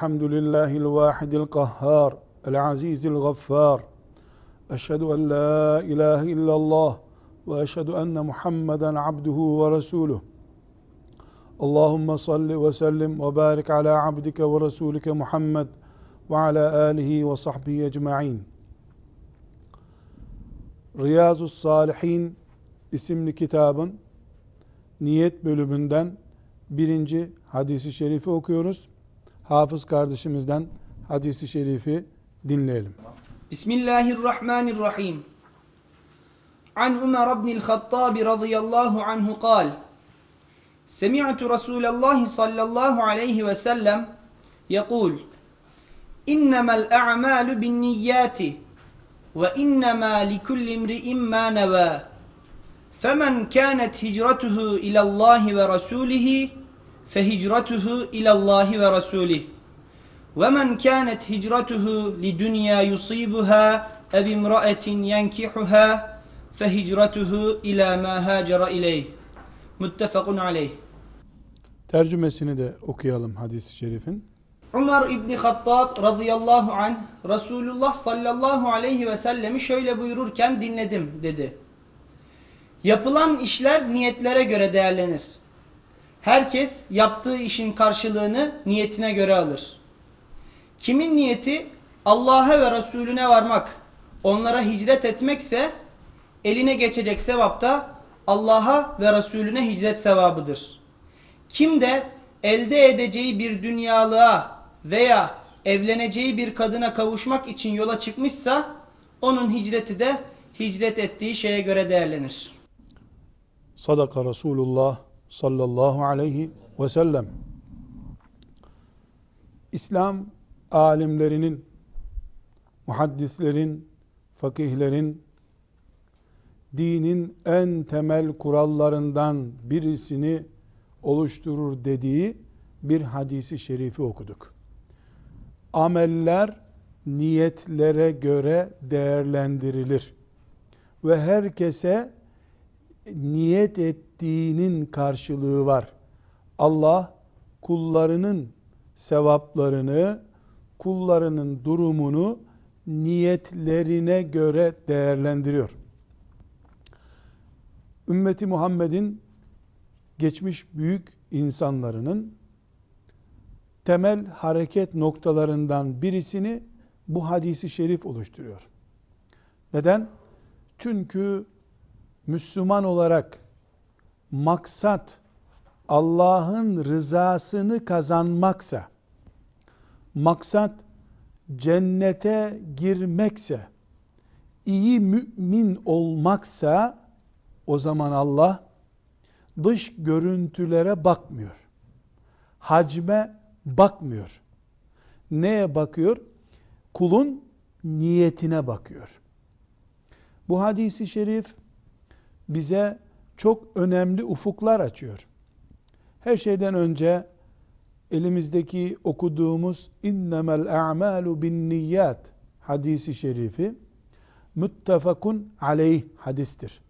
الحمد لله الواحد القهار العزيز الغفار. أشهد أن لا إله إلا الله وأشهد أن محمدا عبده ورسوله. اللهم صل وسلم وبارك على عبدك ورسولك محمد وعلى آله وصحبه أجمعين. Riyazu Salihin isimli kitabın niyet bölümünden birinci hadisi şerifi okuyoruz. Hafız kardeşimizden hadisi şerifi dinleyelim. Bismillahirrahmanirrahim. An Ömer ibn el-Hattab radıyallahu anhu قال سمعت رسول الله صلى الله عليه وسلم يقول إنما الأعمال بالنيات وإنما لكل امرئ ما نوى فمن كانت هجرته إلى الله ورسوله فهجرته إلى الله ورسوله ومن كانت هجرته لدنيا يصيبها أو امرأة ينكحها فهجرته إلى ما هاجر إليه متفق عليه Tercümesini de okuyalım hadis-i şerifin. Umar İbni Hattab radıyallahu anh Resulullah sallallahu aleyhi ve sellemi şöyle buyururken dinledim dedi. Yapılan işler niyetlere göre değerlenir. Herkes yaptığı işin karşılığını niyetine göre alır. Kimin niyeti Allah'a ve Resulüne varmak, onlara hicret etmekse eline geçecek sevap da Allah'a ve Resulüne hicret sevabıdır. Kim de elde edeceği bir dünyalığa veya evleneceği bir kadına kavuşmak için yola çıkmışsa onun hicreti de hicret ettiği şeye göre değerlenir. Sadaka Resulullah sallallahu aleyhi ve sellem. İslam alimlerinin, muhaddislerin, fakihlerin dinin en temel kurallarından birisini oluşturur dediği bir hadisi şerifi okuduk. Ameller niyetlere göre değerlendirilir. Ve herkese niyet ettiğinin karşılığı var. Allah kullarının sevaplarını, kullarının durumunu niyetlerine göre değerlendiriyor. Ümmeti Muhammed'in geçmiş büyük insanlarının temel hareket noktalarından birisini bu hadisi şerif oluşturuyor. Neden? Çünkü Müslüman olarak maksat Allah'ın rızasını kazanmaksa, maksat cennete girmekse, iyi mümin olmaksa o zaman Allah dış görüntülere bakmıyor. Hacme bakmıyor. Neye bakıyor? Kulun niyetine bakıyor. Bu hadisi şerif bize çok önemli ufuklar açıyor. Her şeyden önce elimizdeki okuduğumuz innemel a'malu bin niyyat hadisi şerifi muttefakun aleyh hadistir.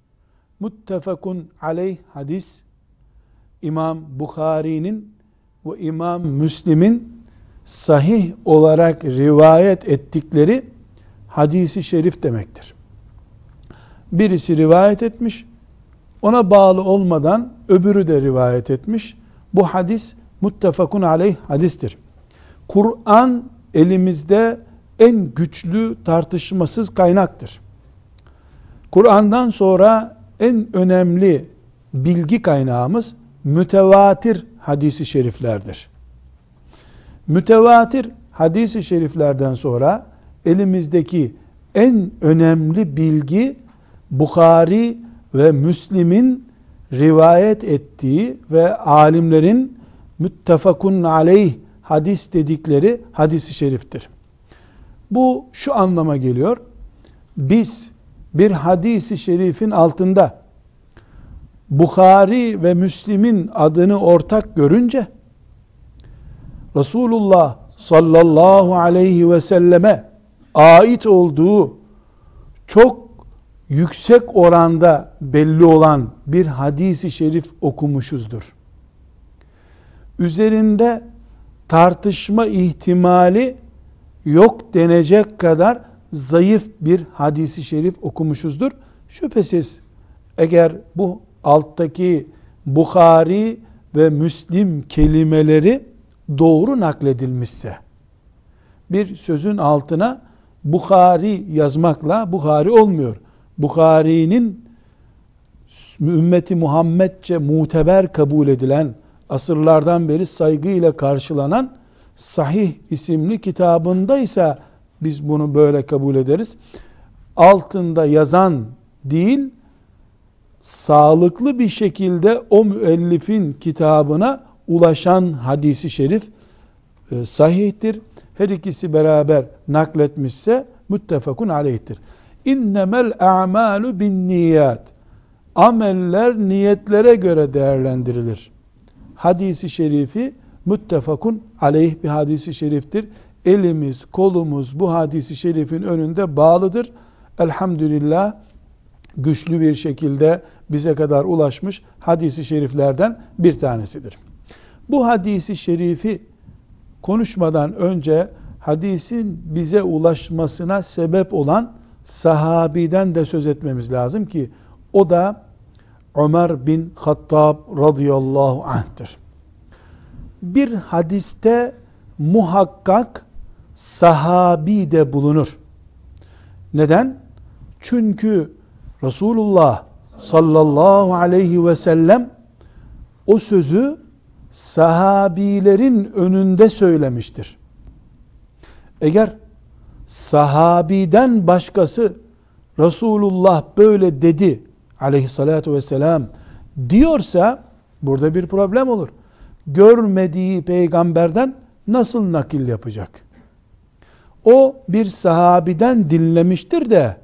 Muttefakun aleyh hadis İmam Bukhari'nin ve İmam Müslim'in sahih olarak rivayet ettikleri hadisi şerif demektir. Birisi rivayet etmiş, ona bağlı olmadan öbürü de rivayet etmiş. Bu hadis muttefakun aleyh hadistir. Kur'an elimizde en güçlü tartışmasız kaynaktır. Kur'an'dan sonra en önemli bilgi kaynağımız mütevatir hadisi şeriflerdir. Mütevatir hadisi şeriflerden sonra elimizdeki en önemli bilgi Bukhari ve Müslim'in rivayet ettiği ve alimlerin müttefakun aleyh hadis dedikleri hadisi şeriftir. Bu şu anlama geliyor. Biz bir hadisi şerifin altında Bukhari ve Müslim'in adını ortak görünce Resulullah sallallahu aleyhi ve selleme ait olduğu çok yüksek oranda belli olan bir hadisi şerif okumuşuzdur. Üzerinde tartışma ihtimali yok denecek kadar zayıf bir hadisi şerif okumuşuzdur. Şüphesiz eğer bu alttaki Bukhari ve Müslim kelimeleri doğru nakledilmişse bir sözün altına Bukhari yazmakla Bukhari olmuyor. Bukhari'nin ümmeti Muhammedçe muteber kabul edilen asırlardan beri saygıyla karşılanan Sahih isimli kitabında ise biz bunu böyle kabul ederiz. Altında yazan değil, sağlıklı bir şekilde o müellifin kitabına ulaşan hadisi şerif e, sahihtir. Her ikisi beraber nakletmişse müttefakun aleyhtir. İnnemel a'malu bin niyat. Ameller niyetlere göre değerlendirilir. Hadisi şerifi müttefakun aleyh bir hadisi şeriftir. Elimiz, kolumuz bu hadisi şerifin önünde bağlıdır. Elhamdülillah güçlü bir şekilde bize kadar ulaşmış hadisi şeriflerden bir tanesidir. Bu hadisi şerifi konuşmadan önce hadisin bize ulaşmasına sebep olan sahabiden de söz etmemiz lazım ki o da Ömer bin Hattab radıyallahu anh'tır. Bir hadiste muhakkak sahabi de bulunur. Neden? Çünkü Resulullah sallallahu aleyhi ve sellem o sözü sahabilerin önünde söylemiştir. Eğer sahabiden başkası Resulullah böyle dedi aleyhissalatü vesselam diyorsa burada bir problem olur. Görmediği peygamberden nasıl nakil yapacak? O bir sahabiden dinlemiştir de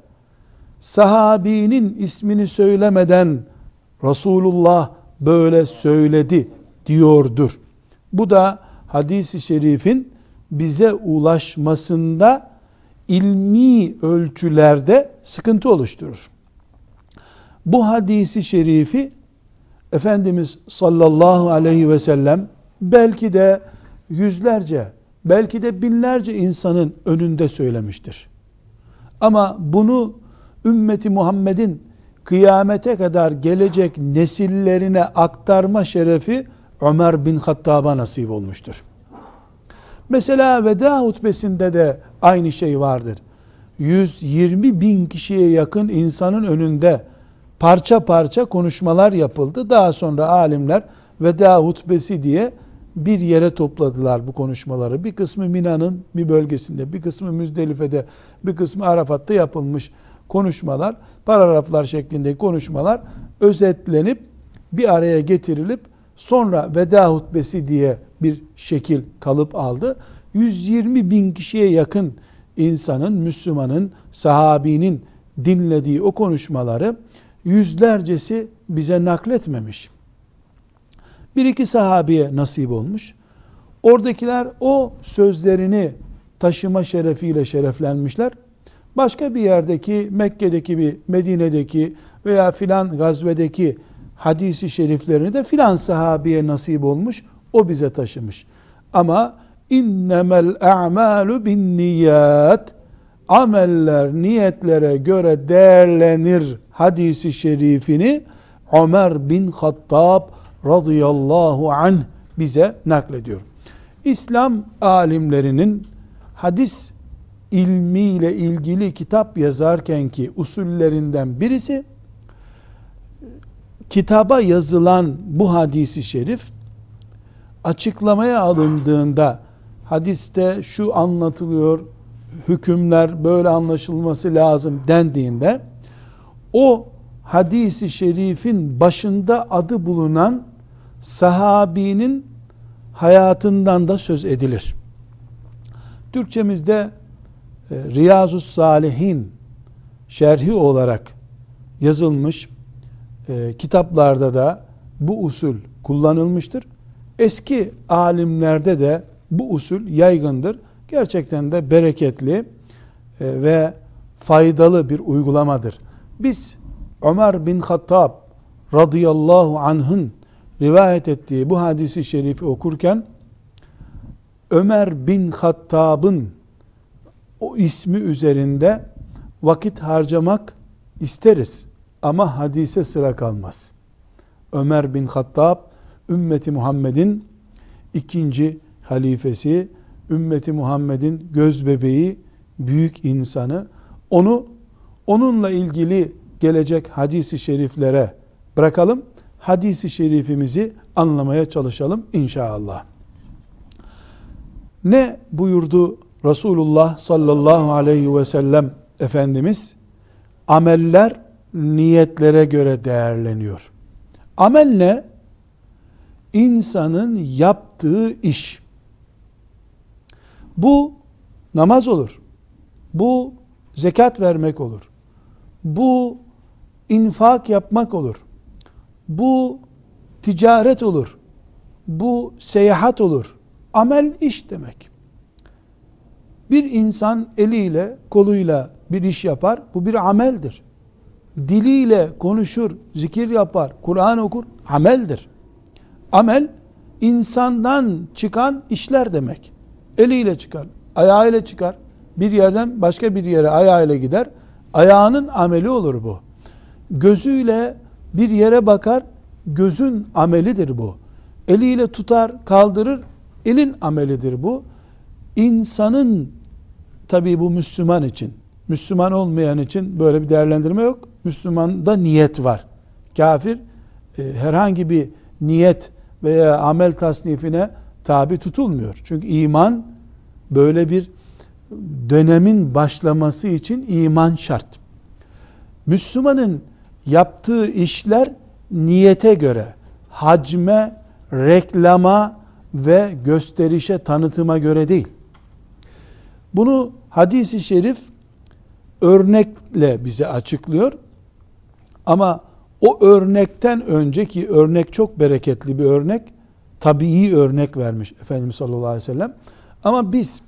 sahabinin ismini söylemeden Resulullah böyle söyledi diyordur. Bu da hadisi şerifin bize ulaşmasında ilmi ölçülerde sıkıntı oluşturur. Bu hadisi şerifi Efendimiz sallallahu aleyhi ve sellem belki de yüzlerce, belki de binlerce insanın önünde söylemiştir. Ama bunu ümmeti Muhammed'in kıyamete kadar gelecek nesillerine aktarma şerefi Ömer bin Hattab'a nasip olmuştur. Mesela veda hutbesinde de aynı şey vardır. 120 bin kişiye yakın insanın önünde parça parça konuşmalar yapıldı. Daha sonra alimler veda hutbesi diye bir yere topladılar bu konuşmaları. Bir kısmı Mina'nın bir bölgesinde, bir kısmı Müzdelife'de, bir kısmı Arafat'ta yapılmış konuşmalar, paragraflar şeklindeki konuşmalar özetlenip bir araya getirilip sonra veda hutbesi diye bir şekil kalıp aldı. 120 bin kişiye yakın insanın, Müslümanın, sahabinin dinlediği o konuşmaları yüzlercesi bize nakletmemiş. Bir iki sahabiye nasip olmuş. Oradakiler o sözlerini taşıma şerefiyle şereflenmişler. Başka bir yerdeki, Mekke'deki bir, Medine'deki veya filan gazvedeki hadisi şeriflerini de filan sahabiye nasip olmuş. O bize taşımış. Ama innemel a'malu bin niyat ameller niyetlere göre değerlenir hadisi şerifini Ömer bin Hattab radıyallahu anh bize naklediyor. İslam alimlerinin hadis ilmiyle ilgili kitap yazarken ki usullerinden birisi kitaba yazılan bu hadisi şerif açıklamaya alındığında hadiste şu anlatılıyor, hükümler böyle anlaşılması lazım dendiğinde o hadisi şerifin başında adı bulunan sahabinin hayatından da söz edilir. Türkçemizde e, Riyazu Salihin şerhi olarak yazılmış e, kitaplarda da bu usul kullanılmıştır. Eski alimlerde de bu usul yaygındır. Gerçekten de bereketli e, ve faydalı bir uygulamadır. Biz Ömer bin Hattab radıyallahu anh'ın rivayet ettiği bu hadisi şerifi okurken Ömer bin Hattab'ın o ismi üzerinde vakit harcamak isteriz ama hadise sıra kalmaz. Ömer bin Hattab ümmeti Muhammed'in ikinci halifesi, ümmeti Muhammed'in göz bebeği, büyük insanı. Onu onunla ilgili gelecek hadisi şeriflere bırakalım. Hadisi şerifimizi anlamaya çalışalım inşallah. Ne buyurdu Resulullah sallallahu aleyhi ve sellem Efendimiz? Ameller niyetlere göre değerleniyor. Amel ne? İnsanın yaptığı iş. Bu namaz olur. Bu zekat vermek olur. Bu infak yapmak olur. Bu ticaret olur. Bu seyahat olur. Amel iş demek. Bir insan eliyle, koluyla bir iş yapar. Bu bir ameldir. Diliyle konuşur, zikir yapar, Kur'an okur. Ameldir. Amel insandan çıkan işler demek. Eliyle çıkar, ayağıyla çıkar. Bir yerden başka bir yere ayağıyla gider. Ayağının ameli olur bu. Gözüyle bir yere bakar, gözün amelidir bu. Eliyle tutar, kaldırır, elin amelidir bu. İnsanın tabi bu Müslüman için, Müslüman olmayan için böyle bir değerlendirme yok. Müslümanda niyet var. Kafir e, herhangi bir niyet veya amel tasnifine tabi tutulmuyor. Çünkü iman böyle bir dönemin başlaması için iman şart. Müslümanın yaptığı işler niyete göre hacme, reklama ve gösterişe, tanıtıma göre değil. Bunu hadisi şerif örnekle bize açıklıyor. Ama o örnekten önceki örnek çok bereketli bir örnek. Tabii örnek vermiş Efendimiz sallallahu aleyhi ve sellem. Ama biz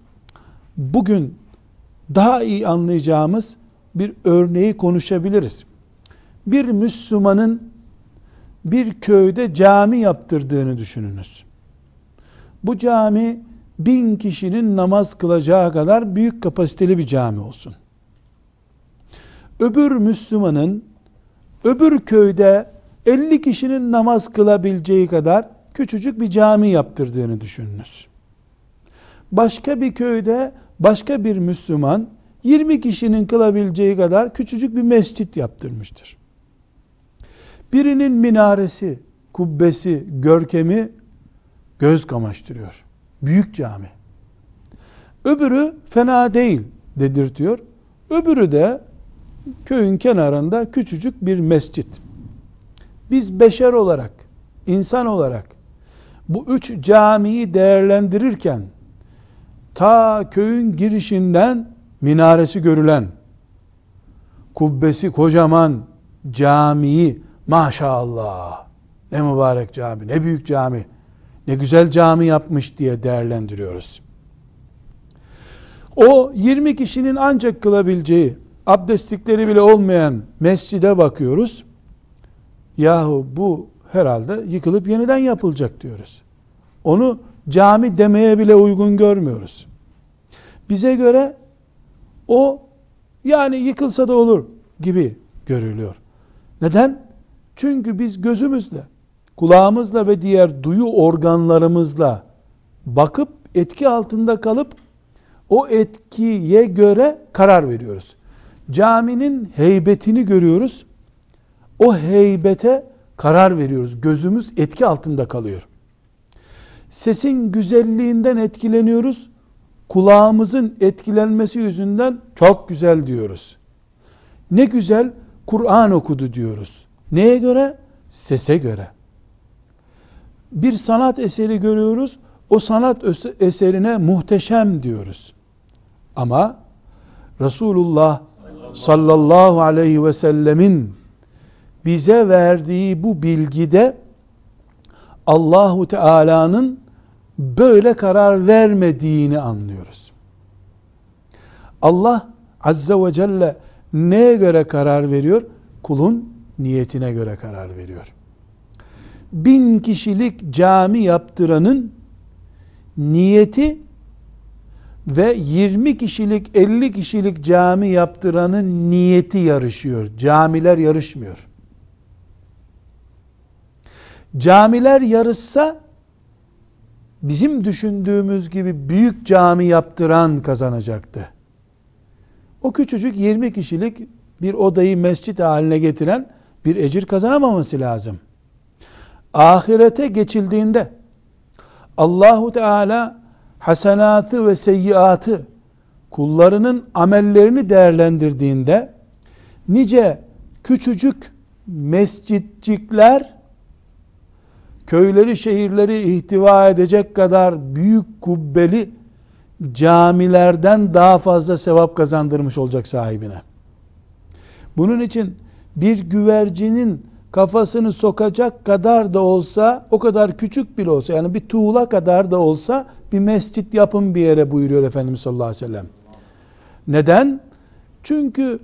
bugün daha iyi anlayacağımız bir örneği konuşabiliriz. Bir Müslümanın bir köyde cami yaptırdığını düşününüz. Bu cami bin kişinin namaz kılacağı kadar büyük kapasiteli bir cami olsun. Öbür Müslümanın öbür köyde 50 kişinin namaz kılabileceği kadar küçücük bir cami yaptırdığını düşününüz. Başka bir köyde başka bir Müslüman 20 kişinin kılabileceği kadar küçücük bir mescit yaptırmıştır. Birinin minaresi, kubbesi, görkemi göz kamaştırıyor. Büyük cami. Öbürü fena değil dedirtiyor. Öbürü de köyün kenarında küçücük bir mescit. Biz beşer olarak, insan olarak bu üç camiyi değerlendirirken ta köyün girişinden minaresi görülen kubbesi kocaman camiyi maşallah ne mübarek cami ne büyük cami ne güzel cami yapmış diye değerlendiriyoruz. O 20 kişinin ancak kılabileceği abdestlikleri bile olmayan mescide bakıyoruz. Yahu bu herhalde yıkılıp yeniden yapılacak diyoruz. Onu cami demeye bile uygun görmüyoruz. Bize göre o yani yıkılsa da olur gibi görülüyor. Neden? Çünkü biz gözümüzle, kulağımızla ve diğer duyu organlarımızla bakıp etki altında kalıp o etkiye göre karar veriyoruz. Caminin heybetini görüyoruz. O heybete karar veriyoruz. Gözümüz etki altında kalıyor. Sesin güzelliğinden etkileniyoruz. Kulağımızın etkilenmesi yüzünden çok güzel diyoruz. Ne güzel Kur'an okudu diyoruz. Neye göre? Sese göre. Bir sanat eseri görüyoruz. O sanat eserine muhteşem diyoruz. Ama Resulullah sallallahu aleyhi ve sellemin bize verdiği bu bilgide Allahu Teala'nın böyle karar vermediğini anlıyoruz. Allah azze ve celle neye göre karar veriyor? Kulun niyetine göre karar veriyor. Bin kişilik cami yaptıranın niyeti ve 20 kişilik 50 kişilik cami yaptıranın niyeti yarışıyor. Camiler yarışmıyor. Camiler yarışsa bizim düşündüğümüz gibi büyük cami yaptıran kazanacaktı. O küçücük 20 kişilik bir odayı mescit haline getiren bir ecir kazanamaması lazım. Ahirete geçildiğinde Allahu Teala hasenatı ve seyyiatı kullarının amellerini değerlendirdiğinde nice küçücük mescitcikler köyleri şehirleri ihtiva edecek kadar büyük kubbeli camilerden daha fazla sevap kazandırmış olacak sahibine. Bunun için bir güvercinin kafasını sokacak kadar da olsa, o kadar küçük bile olsa, yani bir tuğla kadar da olsa bir mescit yapın bir yere buyuruyor Efendimiz sallallahu aleyhi ve sellem. Neden? Çünkü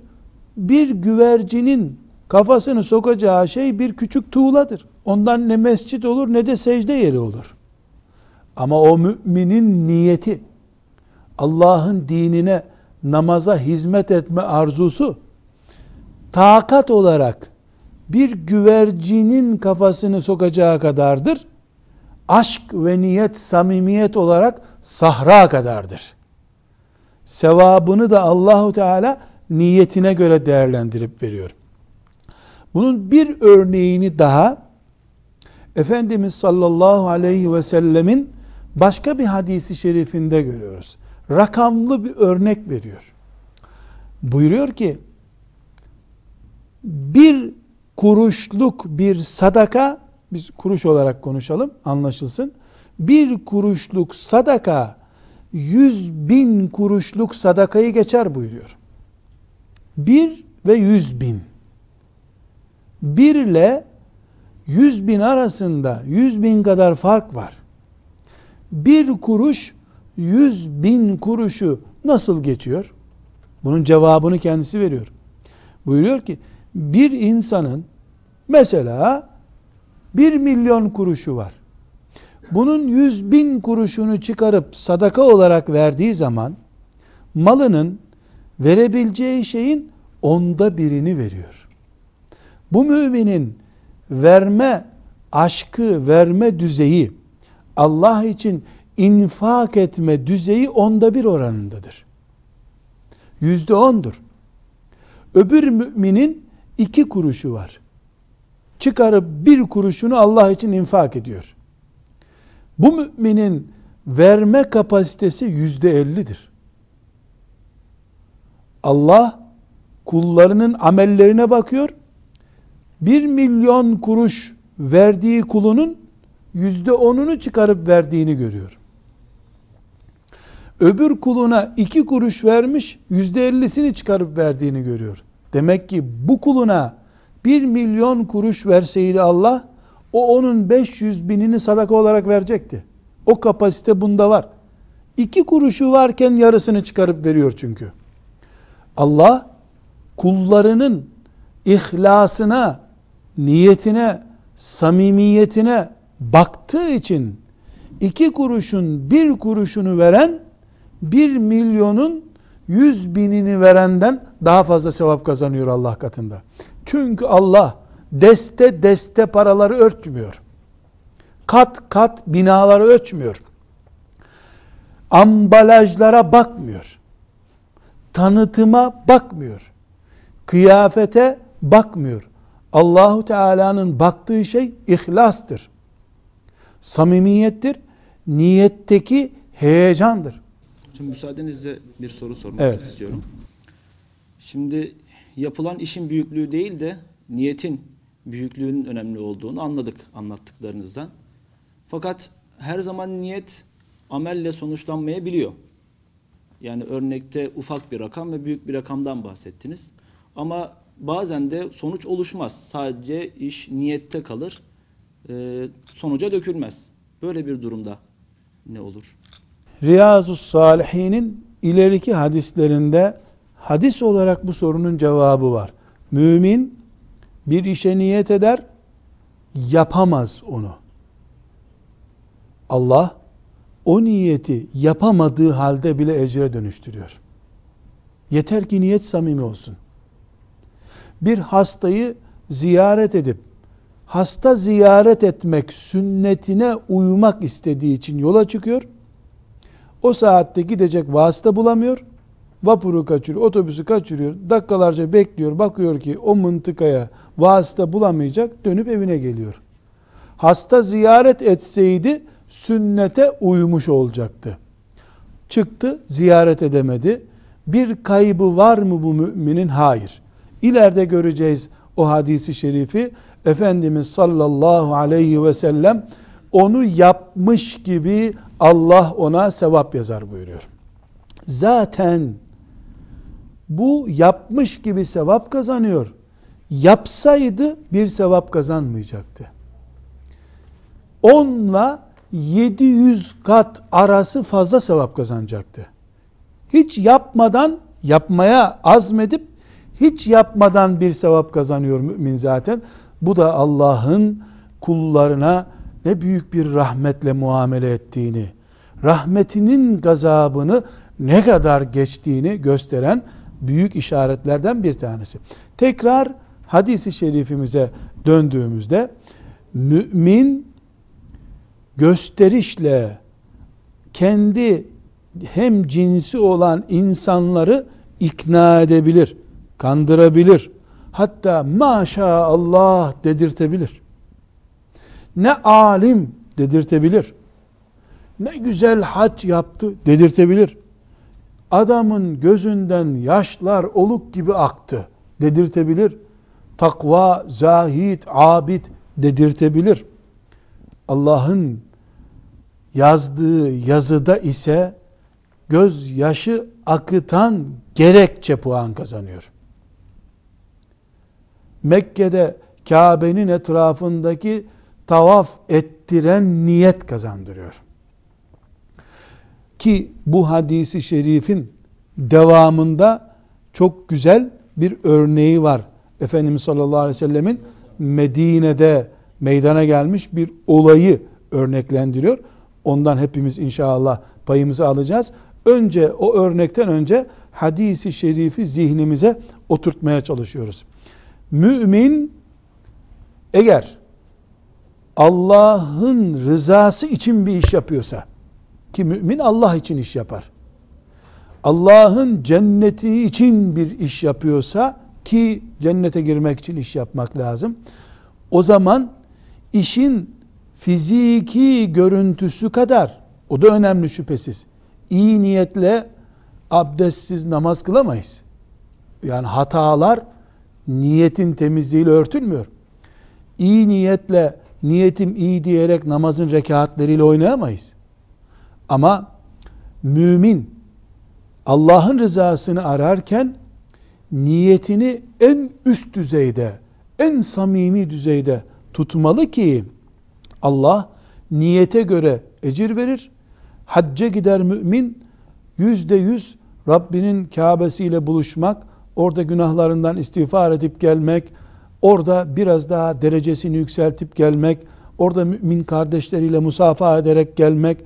bir güvercinin kafasını sokacağı şey bir küçük tuğladır. Ondan ne mescit olur ne de secde yeri olur. Ama o müminin niyeti, Allah'ın dinine, namaza hizmet etme arzusu, takat olarak bir güvercinin kafasını sokacağı kadardır. Aşk ve niyet, samimiyet olarak sahra kadardır. Sevabını da Allahu Teala niyetine göre değerlendirip veriyor. Bunun bir örneğini daha Efendimiz sallallahu aleyhi ve sellemin başka bir hadisi şerifinde görüyoruz. Rakamlı bir örnek veriyor. Buyuruyor ki bir kuruşluk bir sadaka biz kuruş olarak konuşalım anlaşılsın. Bir kuruşluk sadaka yüz bin kuruşluk sadakayı geçer buyuruyor. Bir ve yüz bin. Bir ile yüz bin arasında yüz bin kadar fark var. Bir kuruş yüz bin kuruşu nasıl geçiyor? Bunun cevabını kendisi veriyor. Buyuruyor ki bir insanın mesela bir milyon kuruşu var. Bunun yüz bin kuruşunu çıkarıp sadaka olarak verdiği zaman malının verebileceği şeyin onda birini veriyor. Bu müminin verme aşkı, verme düzeyi Allah için infak etme düzeyi onda bir oranındadır. Yüzde ondur. Öbür müminin iki kuruşu var. Çıkarıp bir kuruşunu Allah için infak ediyor. Bu müminin verme kapasitesi yüzde ellidir. Allah kullarının amellerine bakıyor. Bir milyon kuruş verdiği kulunun yüzde onunu çıkarıp verdiğini görüyor. Öbür kuluna iki kuruş vermiş, yüzde ellisini çıkarıp verdiğini görüyor. Demek ki bu kuluna bir milyon kuruş verseydi Allah, o onun 500 binini sadaka olarak verecekti. O kapasite bunda var. İki kuruşu varken yarısını çıkarıp veriyor çünkü. Allah kullarının ihlasına, niyetine, samimiyetine baktığı için iki kuruşun bir kuruşunu veren bir milyonun yüz binini verenden daha fazla sevap kazanıyor Allah katında. Çünkü Allah deste deste paraları ölçmüyor. Kat kat binaları ölçmüyor. Ambalajlara bakmıyor. Tanıtıma bakmıyor. Kıyafete bakmıyor. Allahu Teala'nın baktığı şey ihlastır. Samimiyettir. Niyetteki heyecandır. Şimdi müsaadenizle bir soru sormak Evet. istiyorum. Şimdi yapılan işin büyüklüğü değil de niyetin büyüklüğünün önemli olduğunu anladık anlattıklarınızdan. Fakat her zaman niyet amelle sonuçlanmayabiliyor. Yani örnekte ufak bir rakam ve büyük bir rakamdan bahsettiniz. Ama bazen de sonuç oluşmaz. Sadece iş niyette kalır. Ee, sonuca dökülmez. Böyle bir durumda ne olur? Riyazu Salihin'in ileriki hadislerinde hadis olarak bu sorunun cevabı var. Mümin bir işe niyet eder, yapamaz onu. Allah o niyeti yapamadığı halde bile ecre dönüştürüyor. Yeter ki niyet samimi olsun. Bir hastayı ziyaret edip hasta ziyaret etmek sünnetine uymak istediği için yola çıkıyor. O saatte gidecek vasıta bulamıyor. Vapuru kaçırıyor, otobüsü kaçırıyor. Dakikalarca bekliyor. Bakıyor ki o mıntıkaya vasıta bulamayacak. Dönüp evine geliyor. Hasta ziyaret etseydi sünnete uymuş olacaktı. Çıktı, ziyaret edemedi. Bir kaybı var mı bu müminin? Hayır. İleride göreceğiz o hadisi şerifi. Efendimiz sallallahu aleyhi ve sellem onu yapmış gibi Allah ona sevap yazar buyuruyor. Zaten bu yapmış gibi sevap kazanıyor. Yapsaydı bir sevap kazanmayacaktı. Onla 700 kat arası fazla sevap kazanacaktı. Hiç yapmadan yapmaya azmedip hiç yapmadan bir sevap kazanıyor mümin zaten. Bu da Allah'ın kullarına ne büyük bir rahmetle muamele ettiğini, rahmetinin gazabını ne kadar geçtiğini gösteren büyük işaretlerden bir tanesi. Tekrar hadisi şerifimize döndüğümüzde mümin gösterişle kendi hem cinsi olan insanları ikna edebilir, kandırabilir. Hatta maşallah dedirtebilir. Ne alim dedirtebilir. Ne güzel hac yaptı dedirtebilir. Adamın gözünden yaşlar oluk gibi aktı dedirtebilir. Takva, zahid, abid dedirtebilir. Allah'ın yazdığı yazıda ise gözyaşı akıtan gerekçe puan kazanıyor. Mekke'de Kabe'nin etrafındaki tavaf ettiren niyet kazandırıyor. Ki bu hadisi şerifin devamında çok güzel bir örneği var. Efendimiz sallallahu aleyhi ve sellemin Medine'de meydana gelmiş bir olayı örneklendiriyor. Ondan hepimiz inşallah payımızı alacağız. Önce o örnekten önce hadisi şerifi zihnimize oturtmaya çalışıyoruz. Mümin eğer Allah'ın rızası için bir iş yapıyorsa ki mümin Allah için iş yapar. Allah'ın cenneti için bir iş yapıyorsa ki cennete girmek için iş yapmak lazım. O zaman işin fiziki görüntüsü kadar o da önemli şüphesiz. İyi niyetle abdestsiz namaz kılamayız. Yani hatalar niyetin temizliğiyle örtülmüyor. İyi niyetle niyetim iyi diyerek namazın rekatleriyle oynayamayız. Ama mümin Allah'ın rızasını ararken niyetini en üst düzeyde, en samimi düzeyde tutmalı ki Allah niyete göre ecir verir. Hacca gider mümin yüzde yüz Rabbinin Kabe'siyle buluşmak, orada günahlarından istiğfar edip gelmek, orada biraz daha derecesini yükseltip gelmek, orada mümin kardeşleriyle musafaha ederek gelmek,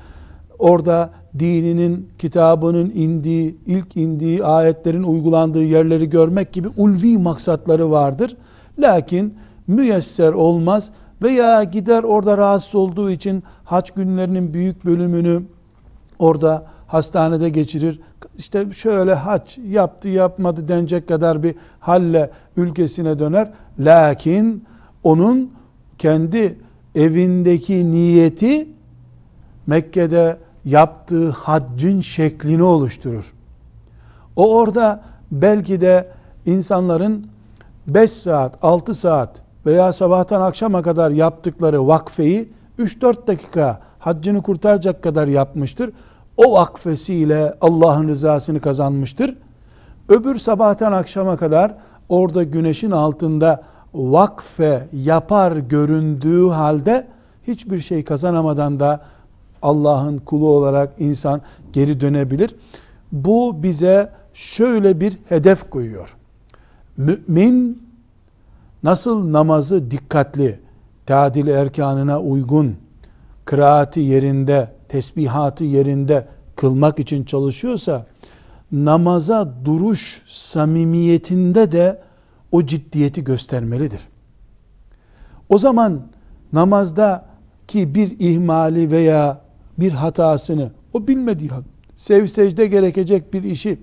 orada dininin, kitabının indiği, ilk indiği ayetlerin uygulandığı yerleri görmek gibi ulvi maksatları vardır. Lakin müyesser olmaz veya gider orada rahatsız olduğu için haç günlerinin büyük bölümünü orada hastanede geçirir. İşte şöyle haç yaptı yapmadı denecek kadar bir halle ülkesine döner. Lakin onun kendi evindeki niyeti Mekke'de yaptığı haccın şeklini oluşturur. O orada belki de insanların 5 saat, 6 saat veya sabahtan akşama kadar yaptıkları vakfeyi 3-4 dakika haccını kurtaracak kadar yapmıştır. O vakfesiyle Allah'ın rızasını kazanmıştır. Öbür sabahtan akşama kadar orada güneşin altında vakfe yapar göründüğü halde hiçbir şey kazanamadan da Allah'ın kulu olarak insan geri dönebilir. Bu bize şöyle bir hedef koyuyor. Mümin nasıl namazı dikkatli, tadil erkanına uygun, kıraati yerinde tesbihatı yerinde kılmak için çalışıyorsa namaza duruş samimiyetinde de o ciddiyeti göstermelidir. O zaman namazda ki bir ihmali veya bir hatasını o bilmediği sev secde gerekecek bir işi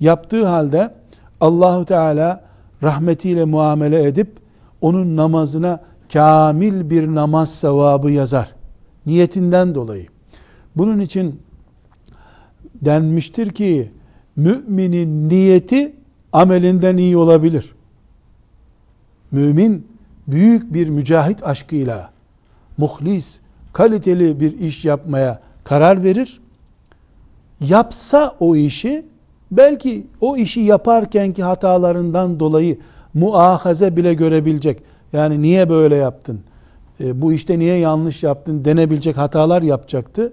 yaptığı halde Allahu Teala rahmetiyle muamele edip onun namazına kamil bir namaz sevabı yazar. Niyetinden dolayı. Bunun için denmiştir ki müminin niyeti amelinden iyi olabilir. Mümin büyük bir mücahit aşkıyla muhlis, kaliteli bir iş yapmaya karar verir. Yapsa o işi belki o işi yaparkenki hatalarından dolayı muahaze bile görebilecek. Yani niye böyle yaptın? E, bu işte niye yanlış yaptın denebilecek hatalar yapacaktı. E,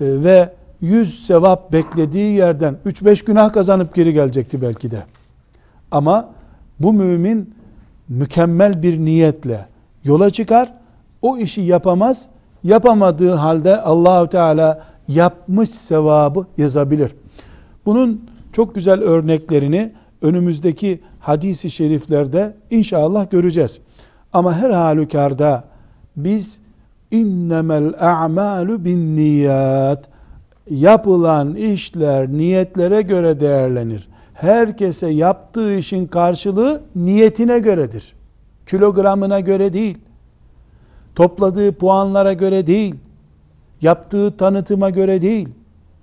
ve yüz sevap beklediği yerden 3-5 günah kazanıp geri gelecekti belki de. Ama bu mümin mükemmel bir niyetle yola çıkar. O işi yapamaz. Yapamadığı halde Allahu Teala yapmış sevabı yazabilir. Bunun çok güzel örneklerini önümüzdeki hadisi şeriflerde inşallah göreceğiz. Ama her halükarda biz innemel a'malu bin niyat yapılan işler niyetlere göre değerlenir. Herkese yaptığı işin karşılığı niyetine göredir. Kilogramına göre değil. Topladığı puanlara göre değil. Yaptığı tanıtıma göre değil.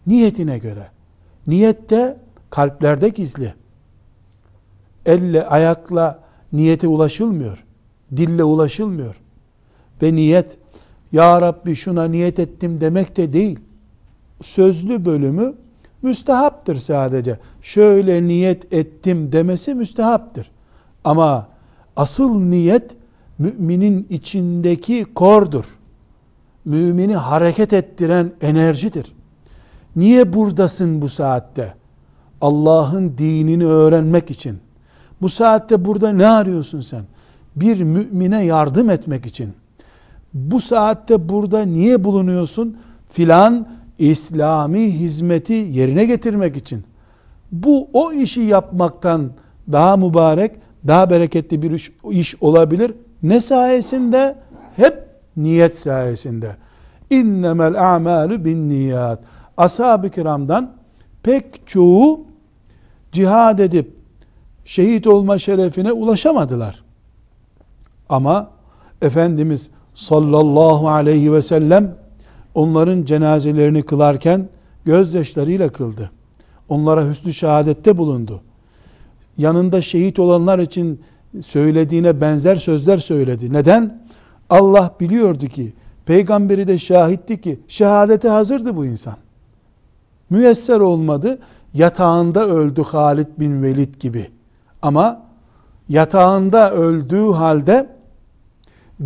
Niyetine göre. Niyette kalplerde gizli. Elle, ayakla niyete ulaşılmıyor. Dille ulaşılmıyor. Ve niyet, Ya Rabbi şuna niyet ettim demek de değil. Sözlü bölümü müstehaptır sadece. Şöyle niyet ettim demesi müstehaptır. Ama asıl niyet müminin içindeki kordur. Mümini hareket ettiren enerjidir. Niye buradasın bu saatte? Allah'ın dinini öğrenmek için. Bu saatte burada ne arıyorsun sen? Bir mümine yardım etmek için. Bu saatte burada niye bulunuyorsun? Filan İslami hizmeti yerine getirmek için. Bu o işi yapmaktan daha mübarek, daha bereketli bir iş, iş olabilir. Ne sayesinde? Hep niyet sayesinde. İnnemel a'malu bin niyat. Ashab-ı kiramdan pek çoğu cihad edip şehit olma şerefine ulaşamadılar. Ama Efendimiz sallallahu aleyhi ve sellem onların cenazelerini kılarken gözyaşlarıyla kıldı. Onlara hüsnü şehadette bulundu. Yanında şehit olanlar için söylediğine benzer sözler söyledi. Neden? Allah biliyordu ki, peygamberi de şahitti ki, şehadete hazırdı bu insan. Müyesser olmadı, yatağında öldü Halid bin Velid gibi. Ama yatağında öldüğü halde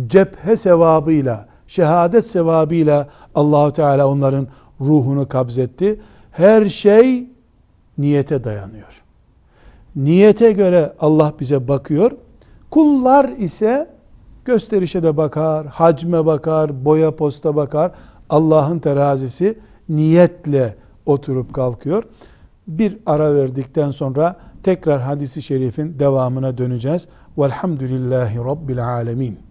cephe sevabıyla, şehadet sevabıyla Allahu Teala onların ruhunu kabzetti. Her şey niyete dayanıyor. Niyete göre Allah bize bakıyor. Kullar ise gösterişe de bakar, hacme bakar, boya posta bakar. Allah'ın terazisi niyetle oturup kalkıyor. Bir ara verdikten sonra tekrar hadisi şerifin devamına döneceğiz. Velhamdülillahi Rabbil Alemin.